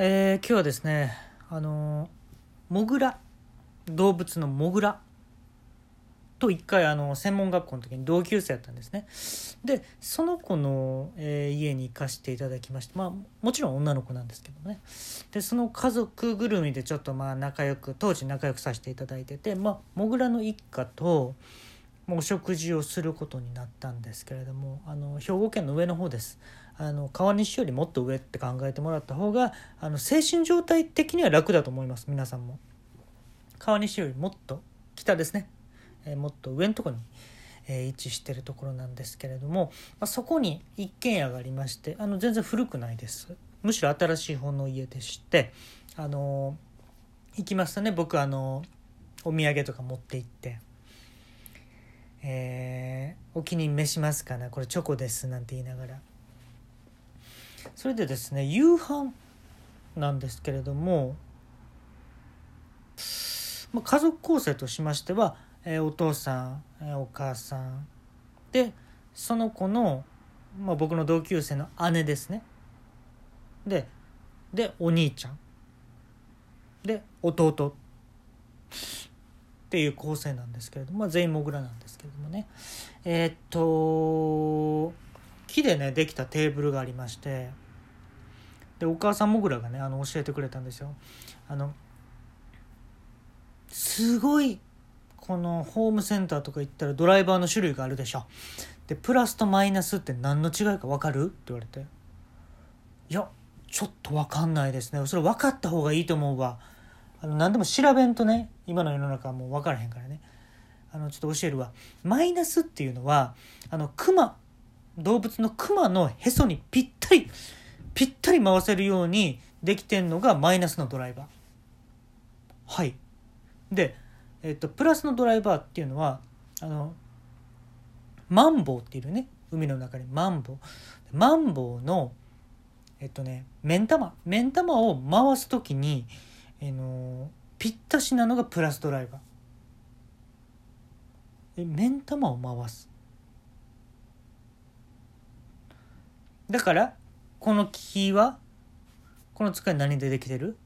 えー、今日はですねあのモグラ動物のモグラと一回あの専門学校の時に同級生やったんですね。でその子の、えー、家に行かせていただきましてまあもちろん女の子なんですけどね。でその家族ぐるみでちょっとまあ仲良く当時仲良くさせていただいててまあモグラの一家とお食事をすることになったんですけれどもあの兵庫県の上の方です。あの川西よりもっと上って考えてもらった方があの精神状態的には楽だと思います。皆さんも。川西よりもっと北ですね、えー、もっと上のところに、えー、位置してるところなんですけれども、まあ、そこに一軒家がありましてあの全然古くないです。むしろ新しい方の家でしてあの行きますとね。僕あのお土産とか持って行って。えー、お気に召しますかな？これチョコですなんて言いながら。それでですね夕飯なんですけれども、まあ、家族構成としましては、えー、お父さん、えー、お母さん。でその子の、まあ、僕の同級生の姉ですね。ででお兄ちゃん。で弟。っていう構成なんですけれども、まあ、全員モグラなんですけれどもね。えー、っと木でねできたテーブルがありましてでお母さんモグラがねあの教えてくれたんですよ。あのすごいこのホームセンターとか行ったらドライバーの種類があるでしょ。でプラスとマイナスって何の違いか分かる？って言われて。いやちょっと分かんないですね。それ分かった方がいいと思うわ。あの何でも調べんとね今の世の中はもう分からへんからねあのちょっと教えるわマイナスっていうのはあのクマ動物のクマのへそにぴったりぴったり回せるようにできてんのがマイナスのドライバー。はい。で、えっと、プラスのドライバーっていうのは、あの、マンボウっていうね、海の中にマンボウ。マンボウの、えっとね、目ん玉。目ん玉を回す時に、えの、ぴったしなのがプラスドライバー。え、目ん玉を回す。だから、この木はこの机何でできてる？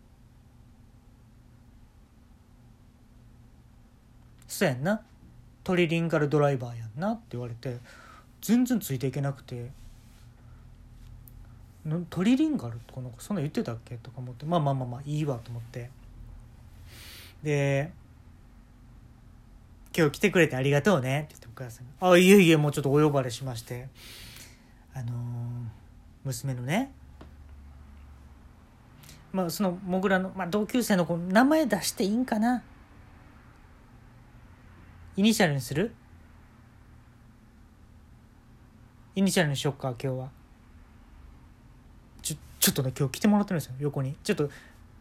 そうやんなトリリンガルドライバーやんなって言われて全然ついていけなくてトリリンガルとかなんかそんな言ってたっけとか思って。まあまあまあまあいいわと思って。で今日来てくれてありがとうね。って言ってお母さんが「あいえいえもうちょっとお呼ばれしまして。あのー娘のね。まあそのモグラの、まあ、同級生の子名前出していいんかな。イニシャルにする？イニシャルにしよっか今日は。ちょっとね今日来てもらってるんですよ横に。ちょっと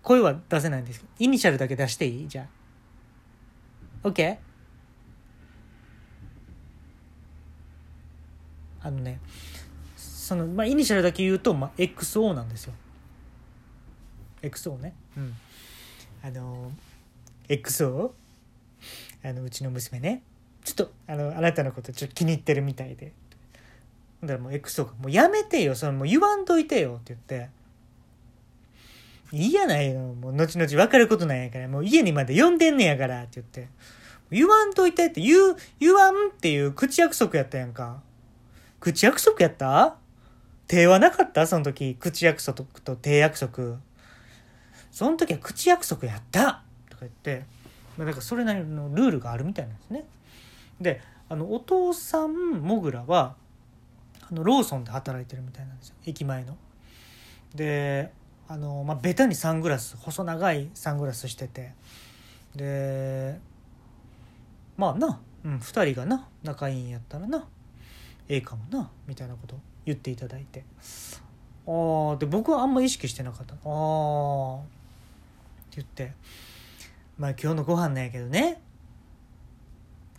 声は出せないんですけどイニシャルだけ出していい？じゃあ。OK? あのねその、まあ、イニシャルだけ言うと、まあ、XO なんですよ。XO ね。うん。あの XO あのうちの娘ね。ちょっとあのあなたのことちょっと気に入ってるみたいで。だからもう XO が「もうやめてよそれもう言わんといてよ」って言って「いいやないよもう後々分かることなんやから。もう家にまで呼んでんねやから」って言って「言わんといて」って言う言わんっていう口約束やったやんか。口約束やった？手はなかった？その時、口約束と手約束。その時は口約束やった？とか言って、まあ、だからそれなりのルールがあるみたいなんですね。で、あの、お父さん、モグラは、あの、ローソンで働いてるみたいなんですよ。駅前の。で、あの、まあ、ベタにサングラス、細長いサングラスしてて、で、まあな、うん、2人がな、仲いいんやったらな、ええかもな、みたいなこと言っていただいて。ああで僕はあんま意識してなかった。ああって言って。まあ今日のご飯なんやけどね。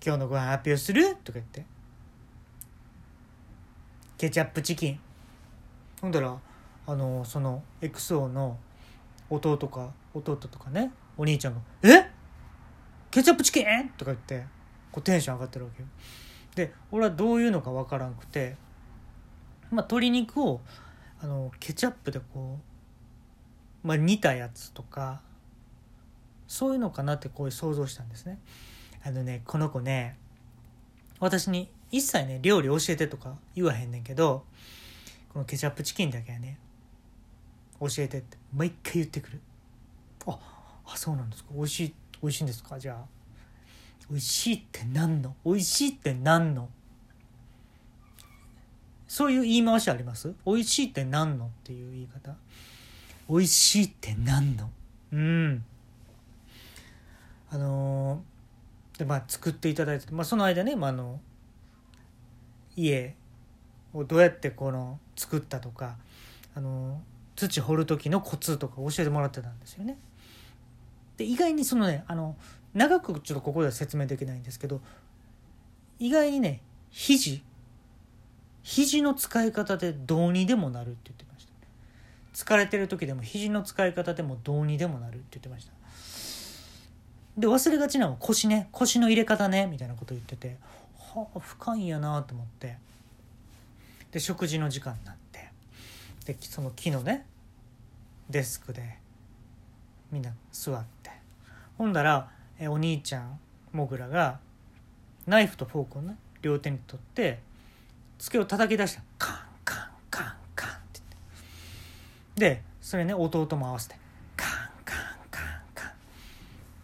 今日のご飯発表する？とか言って。ケチャップチキンほんだらあのその XO の弟か弟とかねお兄ちゃんが「え？ケチャップチキン!」とか言ってこうテンション上がってるわけよで俺はどういうのか分からんくてまあ、鶏肉をあのケチャップでこうまあ、似たやつとかそういうのかなってこう想像したんですね。あのねこの子ね私に一切ね料理教えてとか言わへんねんけどこのケチャップチキンだけはね教えてって毎回言ってくる。ああそうなんですか。美味しい美味しいんですか？じゃあ。美味しいって何の？美味しいって何の？そういう言い回しあります？美味しいって何の？っていう言い方。美味しいって何の？うん。あのー、でまあ作っていただいて、まあ、その間ね、まあ、あの家をどうやってこの作ったとかあの土掘る時のコツとか教えてもらってたんですよね。で意外にそのねあの長くちょっとここでは説明できないんですけど意外にね肘肘の使い方でどうにでもなるって言ってました疲れてる時でも肘の使い方でもどうにでもなるって言ってましたで忘れがちなのは腰ね腰の入れ方ねみたいなこと言っててはあ深いんやなと思って。で食事の時間になって。でその木のねデスクでみんな座って。ほんだらえお兄ちゃんもぐらがナイフとフォークをね両手に取って机を叩き出した。カンカンカンカンって言って。でそれね弟も合わせて。カンカンカンカン。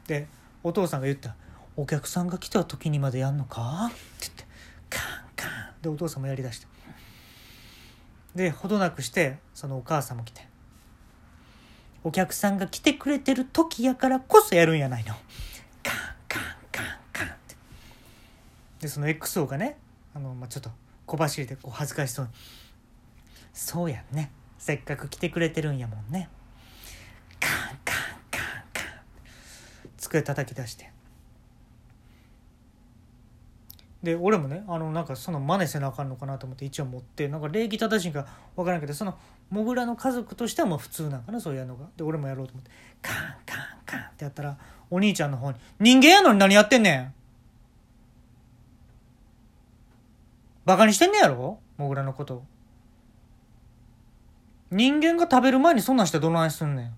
でお父さんが言った「お客さんが来た時にまでやんのか?」って言ってカンカンでお父さんもやりだしたで程なくしてそのお母さんも来て。お客さんが来てくれてる時やからこそやるんやないの。カンカンカンカンって。でその XO がねあの、まあ、ちょっと小走りでこう恥ずかしそうに「そうやんね。せっかく来てくれてるんやもんね」カンカンカンカン机叩き出して。で俺もねあのなんかその真似せなあかんのかなと思って一応持ってなんか礼儀正しいんか分からんけどそのモグラの家族としてはもう普通なんかなそういうのが。で俺もやろうと思って。カンカンカンってやったらお兄ちゃんの方に「人間やのに何やってんねん!」バカにしてんねやろ？モグラのこと。人間が食べる前にそんなんしてどないすんね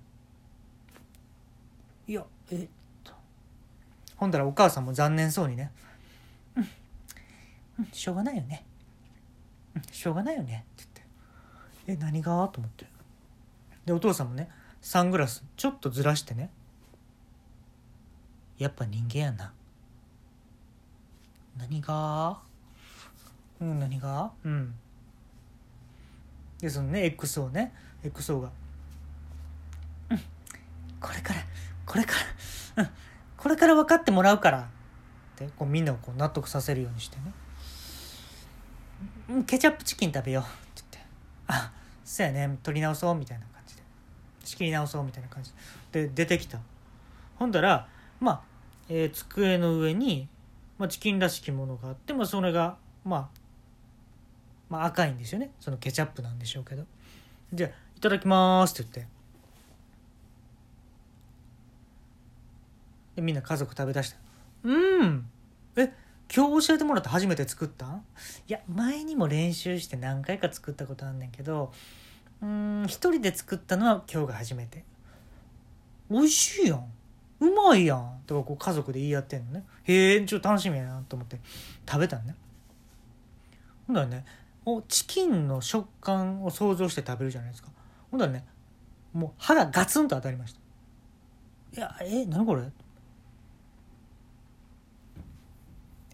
ん。いやえっと。ほんだらお母さんも残念そうにねしょうがないよね、しょうがないよね」って言って「え何が?」と思って。でお父さんもねサングラスちょっとずらしてね「やっぱ人間やな」何が？うん何が？うん。でそのね XO ね XO が「うんこれからこれから。うんこれから分かってもらうから」ってこうみんなをこう納得させるようにしてね。ケチャップチキン食べよう」って言って「あそうやね。取り直そう」みたいな感じで。仕切り直そうみたいな感じで。出てきた。ほんだらまあ、えー、机の上に、まあ、チキンらしきものがあってまあそれが、まあ、まあ赤いんですよね。そのケチャップなんでしょうけど。じゃあいただきますって言って。でみんな家族食べだした。うん。え今日教えてもらって初めて作ったん？いや前にも練習して何回か作ったことあんねんけどうん一人で作ったのは今日が初めて。美味しいやん。うまいやん。とかこう家族で言い合ってんのね。へえちょっと楽しみやなと思って。食べたんね。ほんだらねおチキンの食感を想像して食べるじゃないですか。ほんだらねもう歯がガツンと当たりました。いやえ何これ？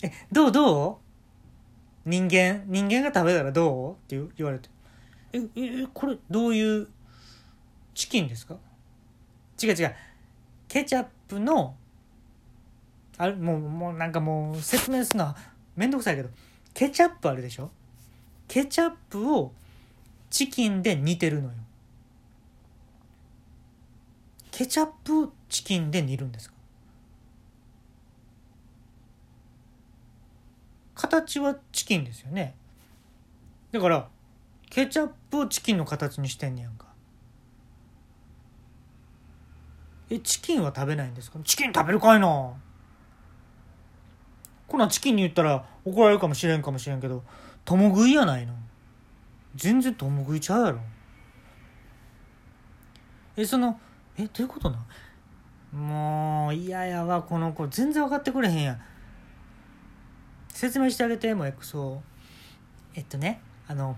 えどうどう？人間？人間が食べたらどう？って言われて。ええこれどういう？チキンですか？違う違う。ケチャップのあれもうもうなんかもう説明するのはめんどくさいけどケチャップあるでしょ？ケチャップをチキンで煮てるのよ。ケチャップをチキンで煮るんですか？形はチキンですよね。だからケチャップをチキンの形にしてんねやんか。えチキンは食べないんですか？チキン食べるかいな？こんなチキンに言ったら怒られるかもしれんかもしれんけど共食いやないの。全然共食いちゃうやろ。えそのえどういうことな？もう嫌やわこの子。全然分かってくれへんやん。説明してあげてもう XO えっとねあの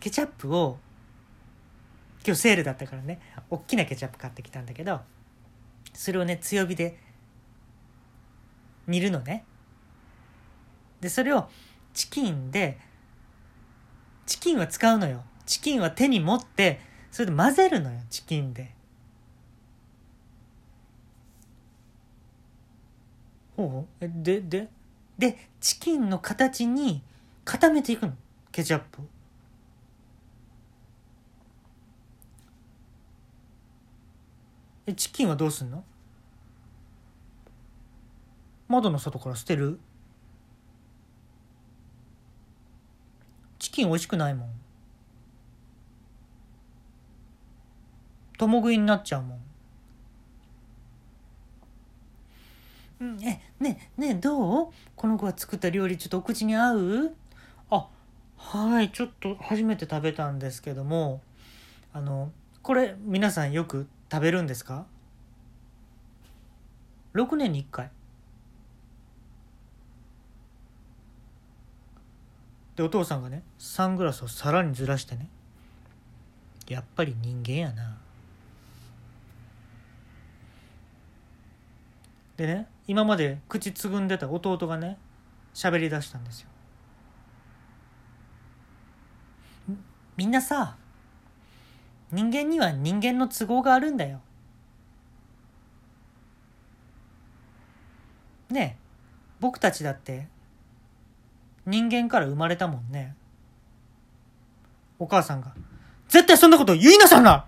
ケチャップを今日セールだったからね。大きなケチャップ買ってきたんだけどそれをね強火で煮るのね。でそれをチキンでチキンは使うのよ。チキンは手に持ってそれで混ぜるのよチキンで。ほうほう？えでで？でチキンの形に固めていくの。ケチャップを。えチキンはどうすんの？窓の外から捨てる？チキン美味しくないもん。共食いになっちゃうもん。うん。えねねどう？この子が作った料理ちょっとお口に合う？あはいちょっと初めて食べたんですけどもあのこれ皆さんよく食べるんですか？6年に1回。でお父さんがねサングラスをさらにずらしてねやっぱり人間やな。でね今まで口つぐんでた弟がね喋り出したんですよみんなさ人間には人間の都合があるんだよねえ僕たちだって人間から生まれたもんねお母さんが「絶対そんなこと言いなさんな!」